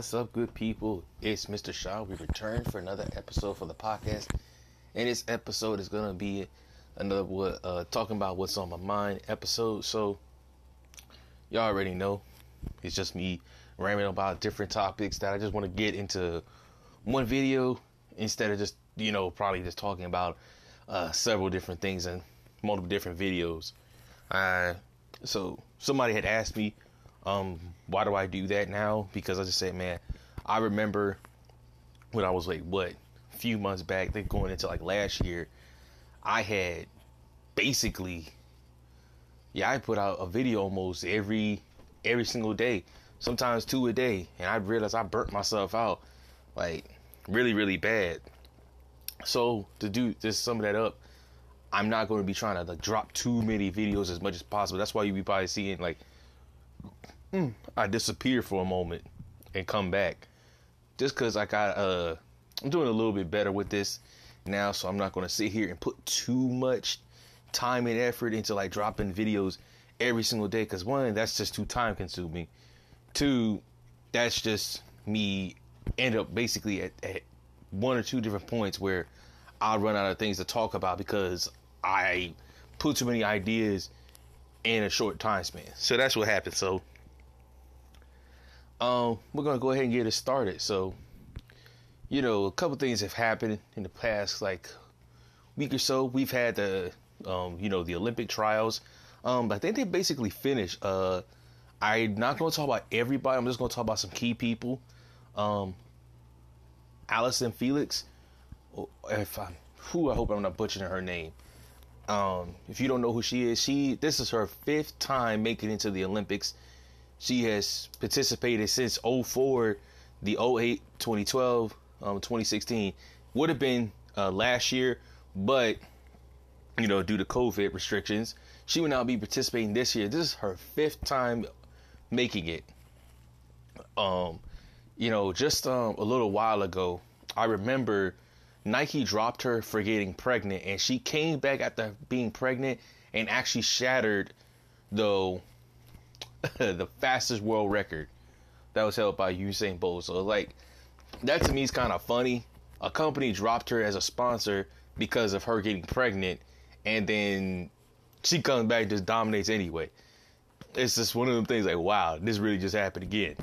What's up, good people? It's Mr. Shaw. We return for another episode for the podcast. And this episode is going to be another what uh, talking about what's on my mind episode. So, y'all already know it's just me rambling about different topics that I just want to get into one video instead of just, you know, probably just talking about uh, several different things and multiple different videos. Uh, so, somebody had asked me um, why do I do that now? Because I just said, man, I remember when I was like, what, a few months back, then going into like last year, I had basically, yeah, I put out a video almost every every single day, sometimes two a day, and I realized I burnt myself out like really, really bad. So to do just sum of that up, I'm not going to be trying to like drop too many videos as much as possible. That's why you be probably seeing like mm, I disappear for a moment and come back. Just cause I got uh I'm doing a little bit better with this now, so I'm not gonna sit here and put too much time and effort into like dropping videos every single day. Cause one, that's just too time consuming. Two, that's just me end up basically at, at one or two different points where I'll run out of things to talk about because I put too many ideas in a short time span. So that's what happened. So um, we're gonna go ahead and get it started. So, you know, a couple things have happened in the past like week or so. We've had the, um, you know, the Olympic trials. Um, I think they basically finished. Uh, I'm not gonna talk about everybody. I'm just gonna talk about some key people. Um, Allyson Felix. Oh, if I, who I hope I'm not butchering her name. Um, if you don't know who she is, she this is her fifth time making it into the Olympics. She has participated since 04, the 08, 2012, um, 2016. Would have been uh, last year, but you know, due to COVID restrictions, she will now be participating this year. This is her fifth time making it. Um, you know, just um, a little while ago, I remember Nike dropped her for getting pregnant, and she came back after being pregnant and actually shattered the the fastest world record that was held by Usain Bolt. So like that to me is kind of funny. A company dropped her as a sponsor because of her getting pregnant, and then she comes back and just dominates anyway. It's just one of them things like, wow, this really just happened again.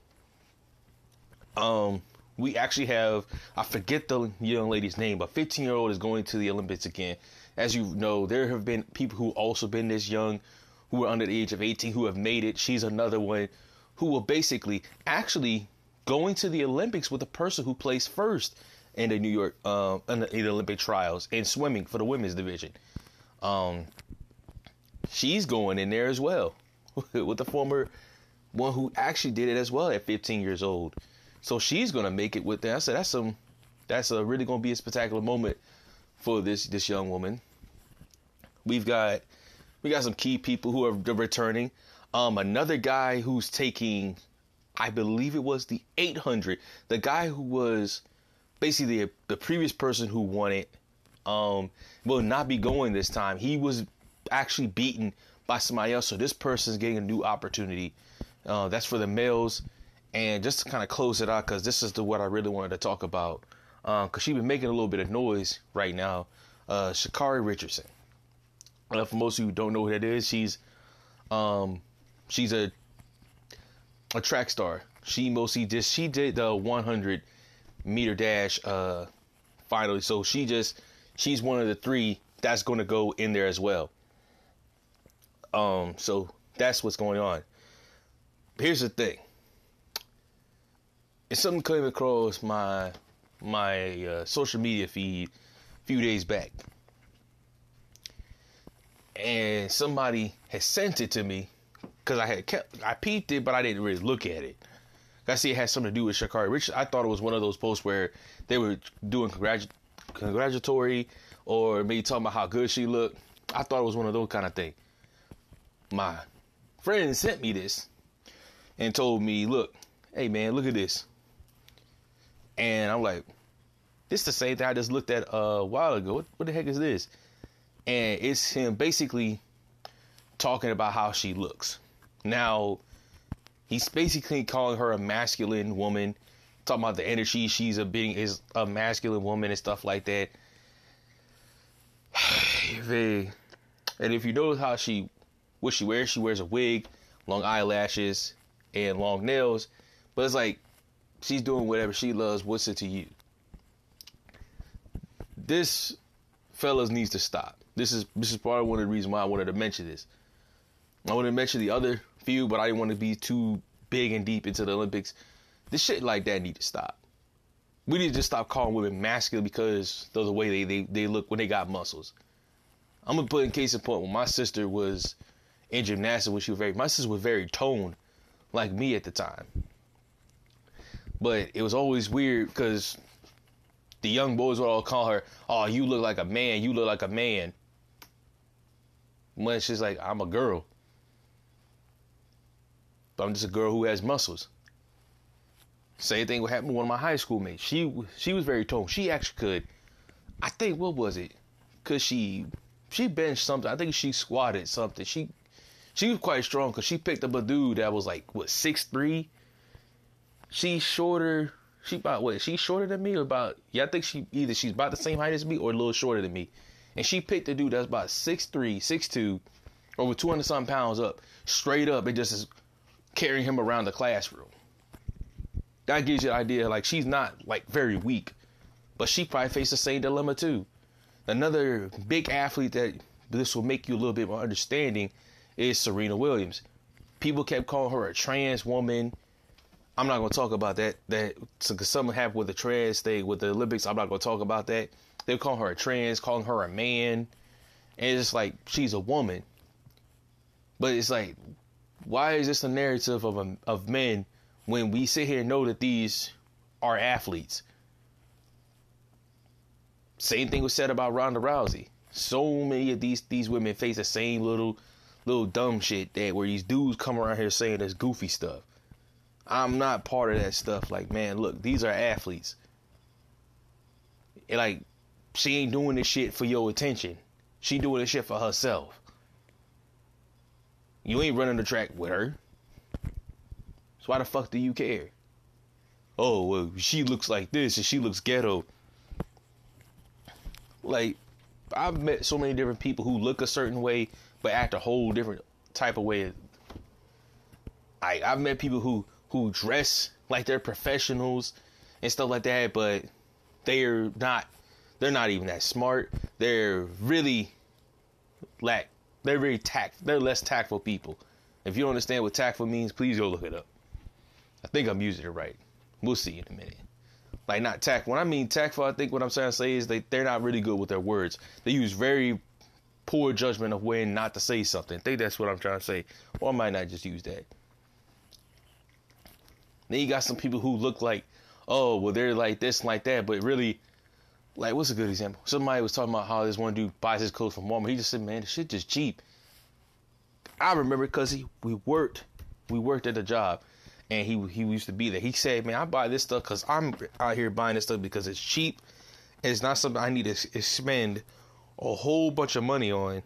Um, we actually have I forget the young lady's name, but 15 year old is going to the Olympics again. As you know, there have been people who also been this young who are under the age of 18 who have made it. She's another one who will basically actually going to the Olympics with a person who placed first in the New York uh, in, the, in the Olympic trials in swimming for the women's division. Um, she's going in there as well with the former one who actually did it as well at 15 years old. So she's gonna make it with that. I said that's some that's a really gonna be a spectacular moment for this this young woman. We've got we got some key people who are returning. Um, another guy who's taking, I believe it was the 800. The guy who was basically the, the previous person who won it, um, will not be going this time. He was actually beaten by somebody else, so this person's getting a new opportunity. Uh, that's for the males. And just to kind of close it out, because this is the what I really wanted to talk about, because uh, she's been making a little bit of noise right now. Uh, Sha'Carri Richardson. Uh, for most of you who don't know who that is, she's um she's a a track star. She mostly just she did the 100 meter dash uh finally. So she just she's one of the three that's going to go in there as well. Um so that's what's going on. Here's the thing. It's something came across my my uh, social media feed a few days back and somebody had sent it to me because I had kept I peeped it, but I didn't really look at it. I see it had something to do with Sha'Carri Rich. I thought it was one of those posts where they were doing congratu- congratulatory or maybe talking about how good she looked. I thought it was one of those kind of things. My friend sent me this and told me, "Look, hey man, look at this." And I'm like, "This is the same thing I just looked at uh, a while ago. What, what the heck is this?" and it's him basically talking about how she looks. Now, He's basically calling her a masculine woman, talking about the energy she's a being is a masculine woman and stuff like that. and if you notice how she what she wears, she wears a wig, long eyelashes, and long nails. But it's like she's doing whatever she loves. What's it to you? This fellas needs to stop. This is this is of one of the reasons why I wanted to mention this. I wanted to mention the other few, but I didn't want to be too big and deep into the Olympics. This shit like that need to stop. We need to just stop calling women masculine because of the way they, they, they look when they got muscles. I'm gonna put in case in point when my sister was in gymnastics when she was very my sister was very toned like me at the time. But it was always weird because the young boys would all call her, "Oh, you look like a man. You look like a man." When she's like, "I'm a girl." but I'm just a girl who has muscles. Same thing would happen to one of my high school mates. She she was very toned. She actually could. I think what was it? Cause she she benched something. I think she squatted something. She she was quite strong because she picked up a dude that was like what six three. She's shorter. She about what? She's shorter than me or about? Yeah, I think she either she's about the same height as me or a little shorter than me. And she picked a dude that's about six three, six two, over two hundred something pounds up, straight up. It just is carrying him around the classroom. That gives you an idea. Like she's not like very weak, but she probably faced the same dilemma too. Another big athlete that this will make you a little bit more understanding is Serena Williams. People kept calling her a trans woman. I'm not gonna talk about that. That something happened with the trans thing with the Olympics. I'm not gonna talk about that. They're calling her a trans, calling her a man, and it's like she's a woman. But it's like why is this a narrative of a, of men when we sit here and know that these are athletes? Same thing was said about Ronda Rousey. So many of these these women face the same little little dumb shit that where these dudes come around here saying this goofy stuff. I'm not part of that stuff. Like, man, look, these are athletes. And like, she ain't doing this shit for your attention. She doing this shit for herself. You ain't running the track with her. So why the fuck do you care? Oh, well, she looks like this and she looks ghetto. Like, I've met so many different people who look a certain way but act a whole different type of way. I I've met people who who dress like they're professionals and stuff like that, but they're not they're not even that smart. They're really lack they're very tact. They're less tactful people. If you don't understand what tactful means, please go look it up. I think I'm using it right. We'll see in a minute. Like not tact. When I mean tactful, I think what I'm trying to say is they they're not really good with their words. They use very poor judgment of when not to say something. I think that's what I'm trying to say. Or I might not just use that. Then you got some people who look like, oh, well, they're like this and like that, but really like what's a good example? Somebody was talking about how this one dude buys his clothes from Walmart. He just said, "Man, the shit just cheap." I remember because he we worked we worked at a job, and he he used to be there. He said, "Man, I buy this stuff because I'm out here buying this stuff because it's cheap. It's not something I need to spend a whole bunch of money on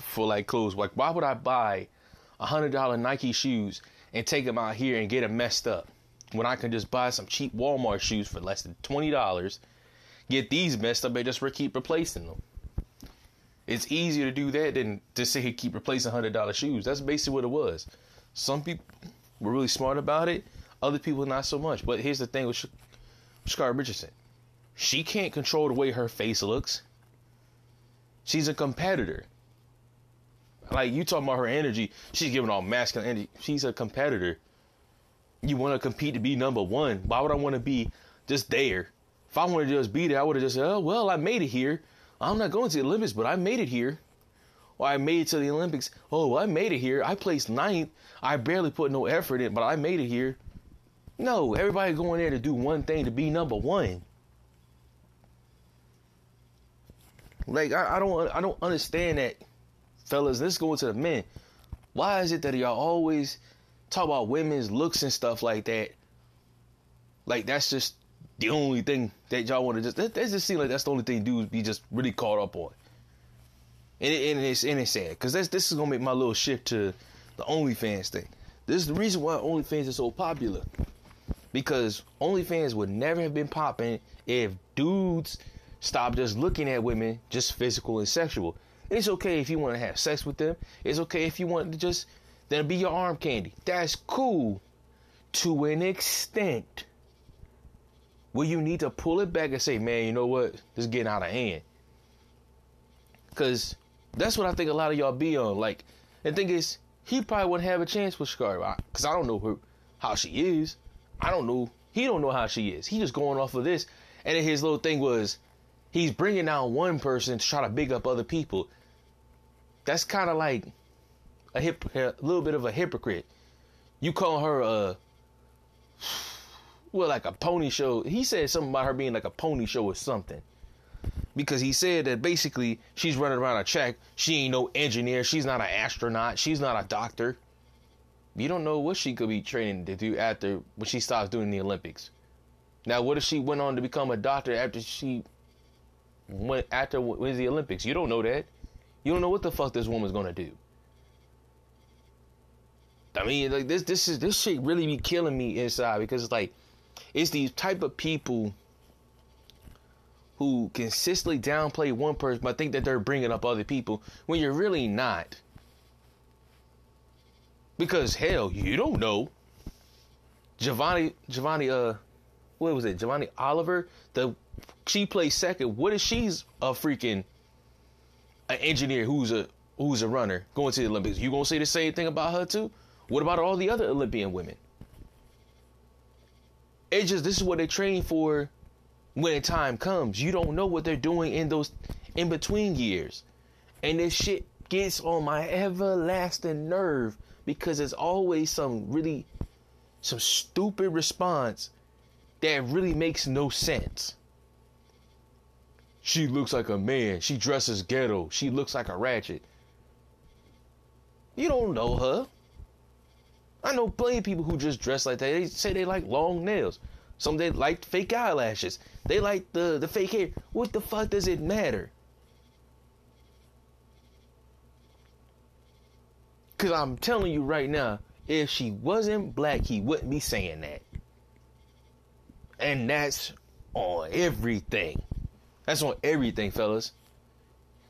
for like clothes. Like, why would I buy a hundred dollar Nike shoes and take them out here and get them messed up?" when I can just buy some cheap Walmart shoes for less than twenty dollars, get these messed up and just keep replacing them. It's easier to do that than to say keep replacing hundred dollar shoes. That's basically what it was. Some people were really smart about it, other people not so much. But here's the thing with Sha'Carri Richardson, she can't control the way her face looks. She's a competitor. Like you talking about her energy, she's giving all masculine energy. She's a competitor you want to compete to be number one. Why would I want to be just there? If I wanted to just be there, I would have just said, oh, well, I made it here. I'm not going to the Olympics, but I made it here. Or I made it to the Olympics. Oh, I made it here. I placed ninth. I barely put no effort in, but I made it here. No, everybody going there to do one thing to be number one. Like I, I don't I don't understand that, fellas. Let's go into the men. Why is it that y'all always talk about women's looks and stuff like that. Like that's just the only thing that y'all want to just. That, that just seems like that's the only thing dudes be just really caught up on. And, it, and it's and it's sad because this this is gonna make my little shift to the OnlyFans thing. This is the reason why OnlyFans is so popular. Because OnlyFans would never have been popping if dudes stopped just looking at women just physical and sexual. It's okay if you want to have sex with them. It's okay if you want to just then be your arm candy. That's cool to an extent. Where you need to pull it back and say, man, you know what? This is getting out of hand. Cause that's what I think a lot of y'all be on. Like, the thing is, he probably wouldn't have a chance with Sha'Carri. Cause I don't know her, how she is. I don't know. He don't know how she is. He just going off of this. And his little thing was, he's bringing down one person to try to big up other people. That's kind of like a hip, a little bit of a hypocrite. You call her a, well, like a pony show. He said something about her being like a pony show or something. Because he said that basically she's running around a track. She ain't no engineer. She's not an astronaut. She's not a doctor. You don't know what she could be training to do after when she stops doing the Olympics. Now, what if she went on to become a doctor after she went after wins the Olympics? You don't know that. You don't know what the fuck this woman's gonna do. I mean, like this, this is this shit really be killing me inside because it's like it's these type of people who consistently downplay one person but think that they're bringing up other people when you're really not. Because hell, you don't know. Giovanni, Giovanni, uh, what was it? Giovanni Oliver. The she plays second. What if she's a freaking an engineer who's a who's a runner going to the Olympics? You gonna say the same thing about her too? What about all the other Olympian women? It just this is what they train for when time comes. You don't know what they're doing in those in between years. And this shit gets on my everlasting nerve because it's always some really some stupid response that really makes no sense. She looks like a man. She dresses ghetto. She looks like a ratchet. You don't know her. I know plenty of people who just dress like that. They say they like long nails. Some they like fake eyelashes. They like the, the fake hair. What the fuck does it matter? Cause I'm telling you right now, if she wasn't black, he wouldn't be saying that. And that's on everything. That's on everything, fellas.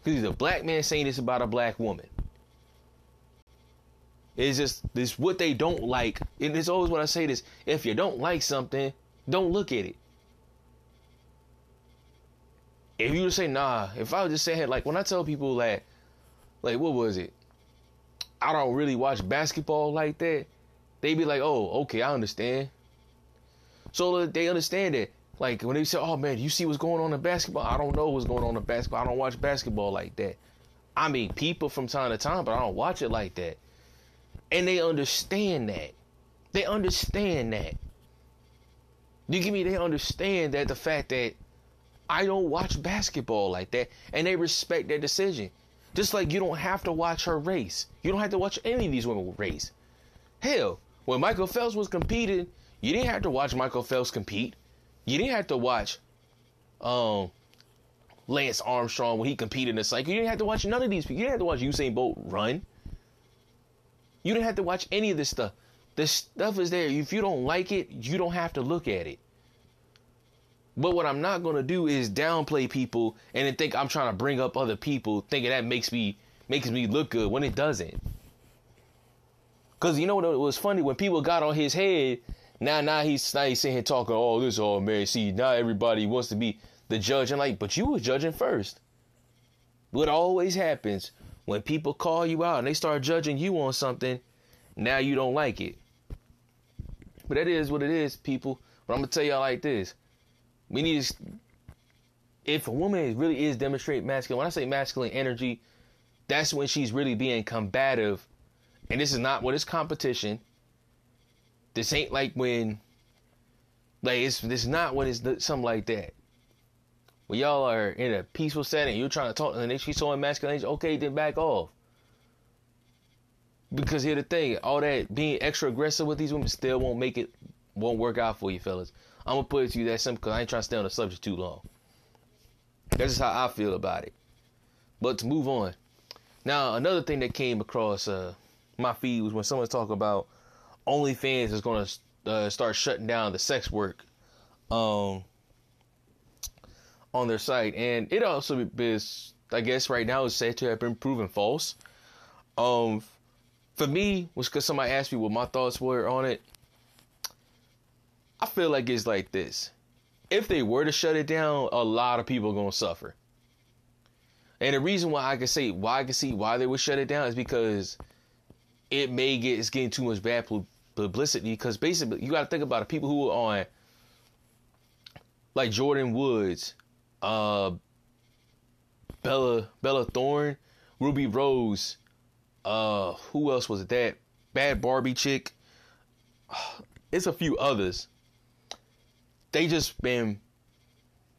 Cause he's a black man saying this about a black woman. It's just this what they don't like. And it's always what I say this: if you don't like something, don't look at it. If you just say nah, if I was just saying like when I tell people that, like what was it? I don't really watch basketball like that. They be like, oh, okay, I understand. So they understand it. Like when they say, oh man, you see what's going on in basketball? I don't know what's going on in basketball. I don't watch basketball like that. I mean, people from time to time, but I don't watch it like that. And they understand that. They understand that. You give me, they understand that the fact that I don't watch basketball like that, and they respect their decision. Just like you don't have to watch her race. You don't have to watch any of these women race. Hell, when Michael Phelps was competing, you didn't have to watch Michael Phelps compete. You didn't have to watch um, Lance Armstrong when he competed in the cycle. You didn't have to watch none of these people. You didn't have to watch Usain Bolt run. You didn't have to watch any of this stuff. This stuff is there. If you don't like it, you don't have to look at it. But what I'm not gonna do is downplay people and then think I'm trying to bring up other people, thinking that makes me makes me look good when it doesn't. Cause you know what it was funny when people got on his head. Now, now he's now he's sitting here talking. Oh, this all oh, man. See, now everybody wants to be the judge and like, but you were judging first. What always happens when people call you out and they start judging you on something, now you don't like it. But that is what it is, people. But I'm gonna tell y'all like this: we need to. If a woman really is demonstrating masculine, when I say masculine energy, that's when she's really being combative. And this is not what is competition. This ain't like when, like it's this is not when it's something like that when y'all are in a peaceful setting, you're trying to talk, and she's showing masculinity, okay, then back off. Because here the thing, all that being extra aggressive with these women still won't make it, won't work out for you, fellas. I'm gonna put it to you that simple because I ain't trying to stay on the subject too long. That's just how I feel about it. But to move on, now another thing that came across uh, my feed was when someone's talking about, OnlyFans is going to uh, start shutting down the sex work um, on their site, and it also is, I guess, right now is said to have been proven false. Um, for me, was because somebody asked me what my thoughts were on it. I feel like it's like this: if they were to shut it down, a lot of people are gonna suffer. And the reason why I can say why I can see why they would shut it down is because it may get it's getting too much bad publicity. Because basically, you got to think about it. People who are on like Jordyn Woods, uh, Bella Bella Thorne, Ruby Rose, uh, who else was it? That bad Barbie chick. It's a few others. They just been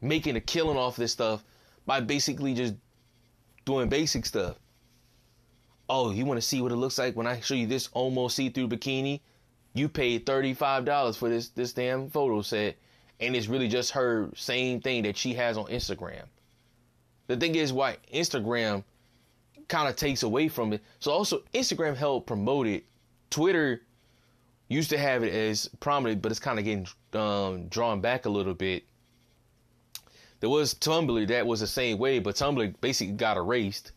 making a killing off this stuff by basically just doing basic stuff. Oh, you want to see what it looks like when I show you this almost see-through bikini? You paid $35 for this this damn photo set and it's really just her same thing that she has on Instagram. The thing is why Instagram kind of takes away from it. So also Instagram helped promote it. Twitter used to have it as prominent, but it's kind of getting um, drawn back a little bit. There was Tumblr that was the same way, but Tumblr basically got erased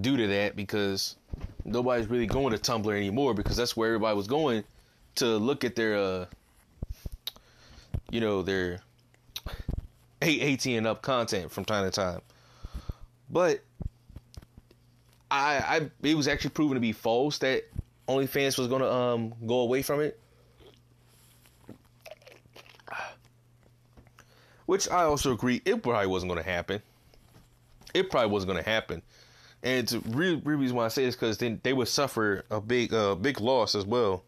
due to that because nobody's really going to Tumblr anymore because that's where everybody was going to look at their, uh, you know, their 18 and up content from time to time. But I, I, it was actually proven to be false that OnlyFans was to um go away from it. Which I also agree, it probably wasn't to happen. It probably wasn't to happen. And the real, real reason why I say this because then they would suffer a big, uh, big loss as well.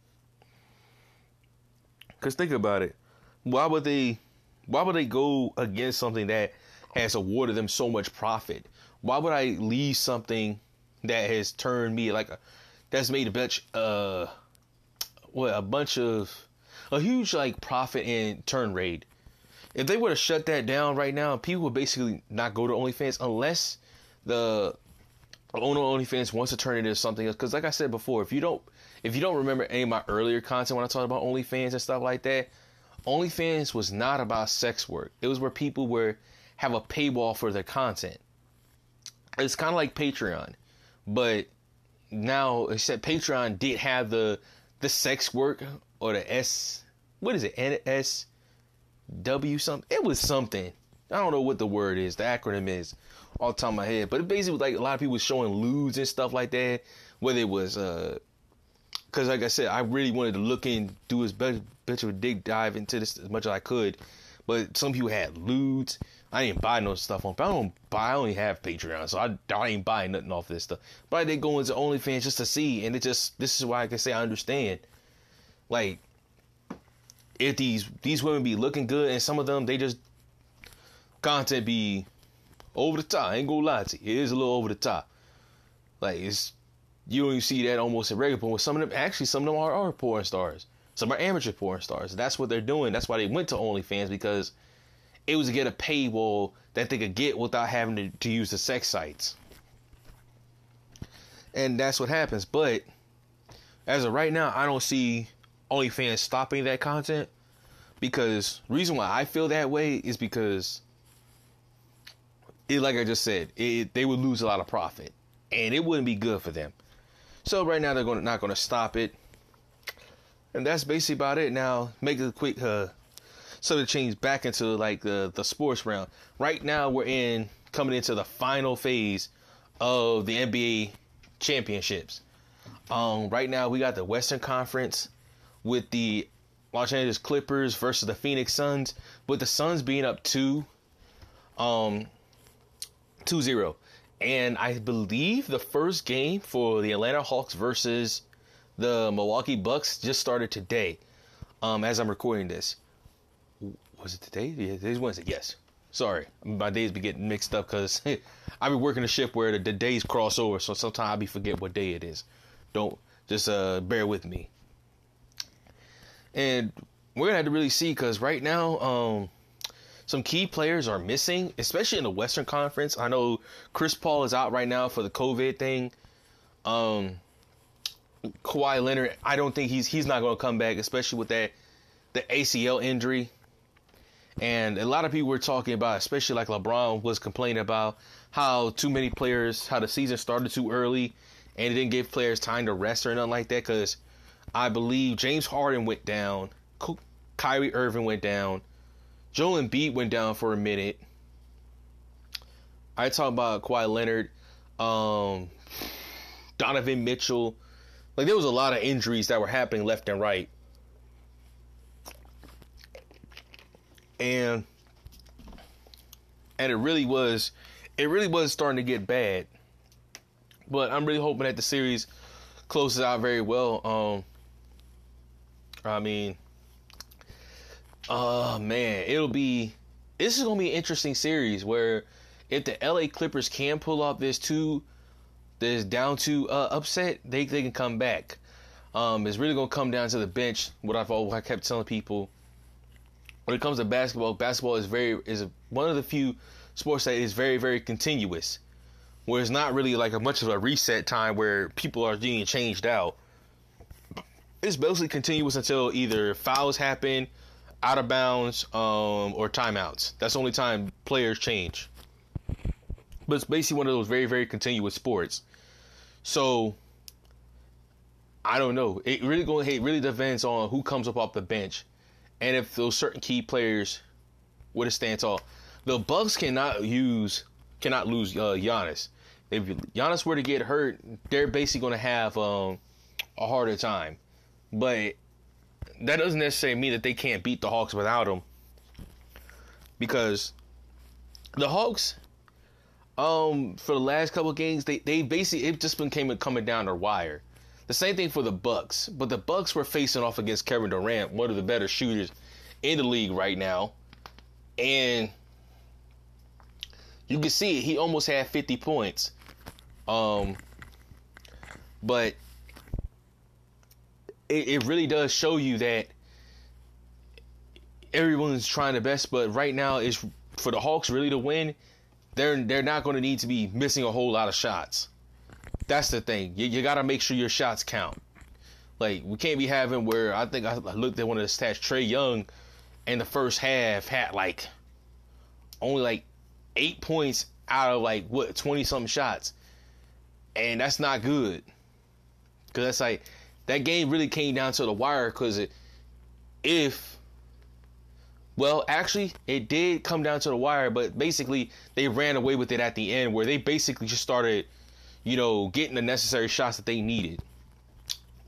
Because think about it, why would they, why would they go against something that has awarded them so much profit? Why would I leave something that has turned me like a, that's made a bunch, uh, what a bunch of, a huge like profit and turn rate if they were to shut that down right now, people would basically not go to OnlyFans unless the owner OnlyFans wants to turn it into something else. Because like I said before, if you don't if you don't remember any of my earlier content when I talked about OnlyFans and stuff like that, OnlyFans was not about sex work. It was where people were have a paywall for their content. It's kind of like Patreon, but now except Patreon did have the the sex work or the S what is it NS W something. It was something. I don't know what the word is, the acronym is, off the top of my head. But it basically was like a lot of people showing lewds and stuff like that. Whether it was, uh, because like I said, I really wanted to look in, do as best, bit of a dig dive into this as much as I could. But some people had lewds. I didn't buy no stuff on. I don't buy. I only have Patreon, so I, I ain't buying nothing off this stuff. But I did go into OnlyFans just to see, and it just this is why I can say I understand. Like if these these women be looking good and some of them they just content be over the top. I ain't gonna lie to you. It is a little over the top. Like it's you don't even see that almost in regular porn. Some of them actually some of them are, are porn stars. Some are amateur porn stars. That's what they're doing. That's why they went to OnlyFans because it was to get a paywall that they could get without having to, to use the sex sites. And that's what happens. But as of right now, I don't see OnlyFans stopping that content because reason why I feel that way is because it, like I just said, it, they would lose a lot of profit and it wouldn't be good for them. So right now they're going not going to stop it, and that's basically about it. Now make a quick uh, sort of change back into like the the sports round. Right now we're in coming into the final phase of the NBA championships. Um, right now we got the Western Conference with the Los Angeles Clippers versus the Phoenix Suns, with the Suns being up two, um, 2-0. And I believe the first game for the Atlanta Hawks versus the Milwaukee Bucks just started today. Um, as I'm recording this. Was it today? Yeah, today's Wednesday. Yes. Sorry, my days be getting mixed up because I be working a shift where the, the days cross over, so sometimes I be forget what day it is. Don't just uh bear with me and we're gonna have to really see because right now, um, some key players are missing, especially in the Western Conference. I know Chris Paul is out right now for the COVID thing. Um, Kawhi Leonard, I don't think he's he's not going to come back, especially with that the ACL injury. And a lot of people were talking about, especially like LeBron was complaining about how too many players, how the season started too early, and it didn't give players time to rest or nothing like that. Because I believe James Harden went down, Kyrie Irving went down, Joel Embiid went down for a minute. I talk about Kawhi Leonard, um, Donovan Mitchell. Like there was a lot of injuries that were happening left and right. And and it really was it really was starting to get bad. But I'm really hoping that the series closes out very well. Um I mean oh man, it'll be this is gonna be an interesting series where if the LA Clippers can pull off this two this down to uh, upset, they they can come back. Um, it's really gonna come down to the bench. What I've always I kept telling people when it comes to basketball, basketball is very is one of the few sports that is very very continuous, where it's not really like a much of a reset time where people are getting changed out. It's basically continuous until either fouls happen, out of bounds, um, or timeouts. That's the only time players change. But it's basically one of those very very continuous sports. So I don't know. It really going it really depends on who comes up off the bench, and if those certain key players would stand tall. The Bucks cannot use cannot lose uh, Giannis. If Giannis were to get hurt, they're basically going to have um, a harder time. But that doesn't necessarily mean that they can't beat the Hawks without him, because the Hawks um for the last couple games they they basically it just been came coming down the wire. The same thing for the Bucks, but the Bucks were facing off against Kevin Durant, one of the better shooters in the league right now, and you can see it. He almost had 50 points, um, but it, it really does show you that everyone's trying their best. But right now, is for the Hawks really to win they're they're not going to need to be missing a whole lot of shots. That's the thing. You, you got to make sure your shots count. Like we can't be having where I think I looked at one of the stats. Trae Young, in the first half had like only like eight points out of like what twenty something shots, and that's not good. Cause that's like that game really came down to the wire. Cause it, if well, actually, it did come down to the wire, but basically they ran away with it at the end, where they basically just started, you know, getting the necessary shots that they needed.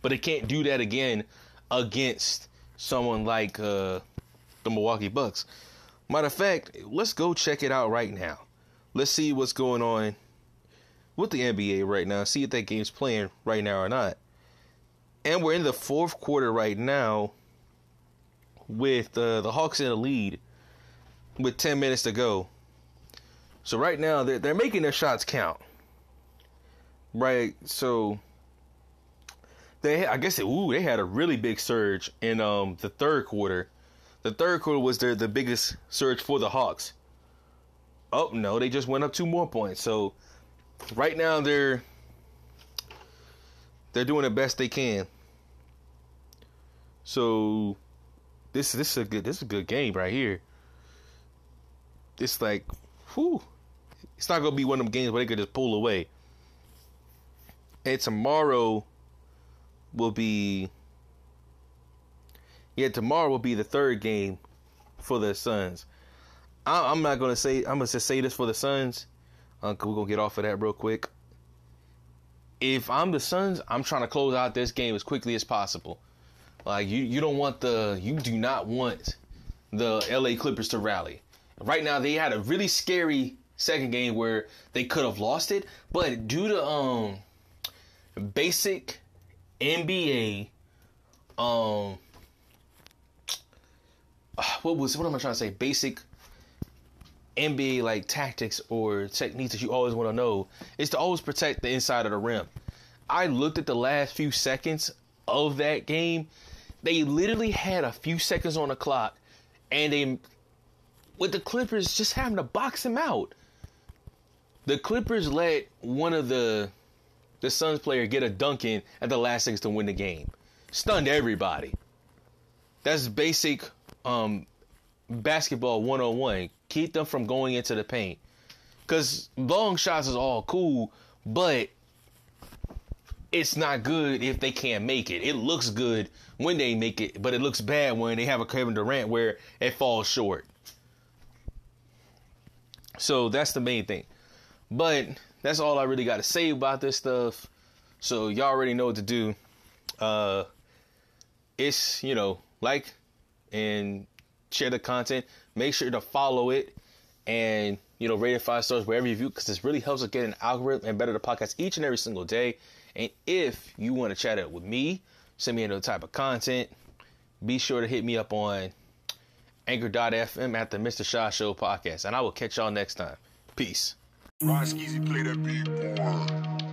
But they can't do that again against someone like uh, the Milwaukee Bucks. Matter of fact, let's go check it out right now. Let's see what's going on with the NBA right now. See if that game's playing right now or not. And we're in the fourth quarter right now with uh, the Hawks in the lead with 10 minutes to go. So right now they're they're making their shots count. Right, so they I guess it, ooh they had a really big surge in um the third quarter. The third quarter was their the biggest surge for the Hawks. Oh no, they just went up two more points. So right now they're they're doing the best they can. So this this is a good this is a good game right here. It's like, whew. It's not gonna be one of them games where they could just pull away. And tomorrow will be yeah, tomorrow will be the third game for the Suns. I, am not gonna say I'm gonna just say this for the Suns. Uh, we're gonna get off of that real quick. If I'm the Suns, I'm trying to close out this game as quickly as possible. Like you, you don't want the, you do not want the LA Clippers to rally. Right now, they had a really scary second game where they could have lost it, but due to um basic NBA um what was what am I trying to say? Basic NBA like tactics or techniques that you always want to know is to always protect the inside of the rim. I looked at the last few seconds of that game they literally had a few seconds on the clock, and they, with the Clippers just having to box him out. The Clippers let one of the the Suns player get a dunk in at the last seconds to win the game. Stunned everybody. That's basic um, basketball 101. Keep them from going into the paint. Because long shots is all cool, but it's not good if they can't make it. It looks good when they make it, but it looks bad when they have a Kevin Durant where it falls short. So that's the main thing. But that's all I really got to say about this stuff. So y'all already know what to do. Uh, it's you know like and share the content. Make sure to follow it and you know rate it five stars wherever you view because this really helps us get an algorithm and better the podcast each and every single day. And if you want to chat it with me, send me another type of content. Be sure to hit me up on anchor.fm at the Mr. Shaw Show podcast. And I will catch y'all next time. Peace. Skeazy play that beat, boy.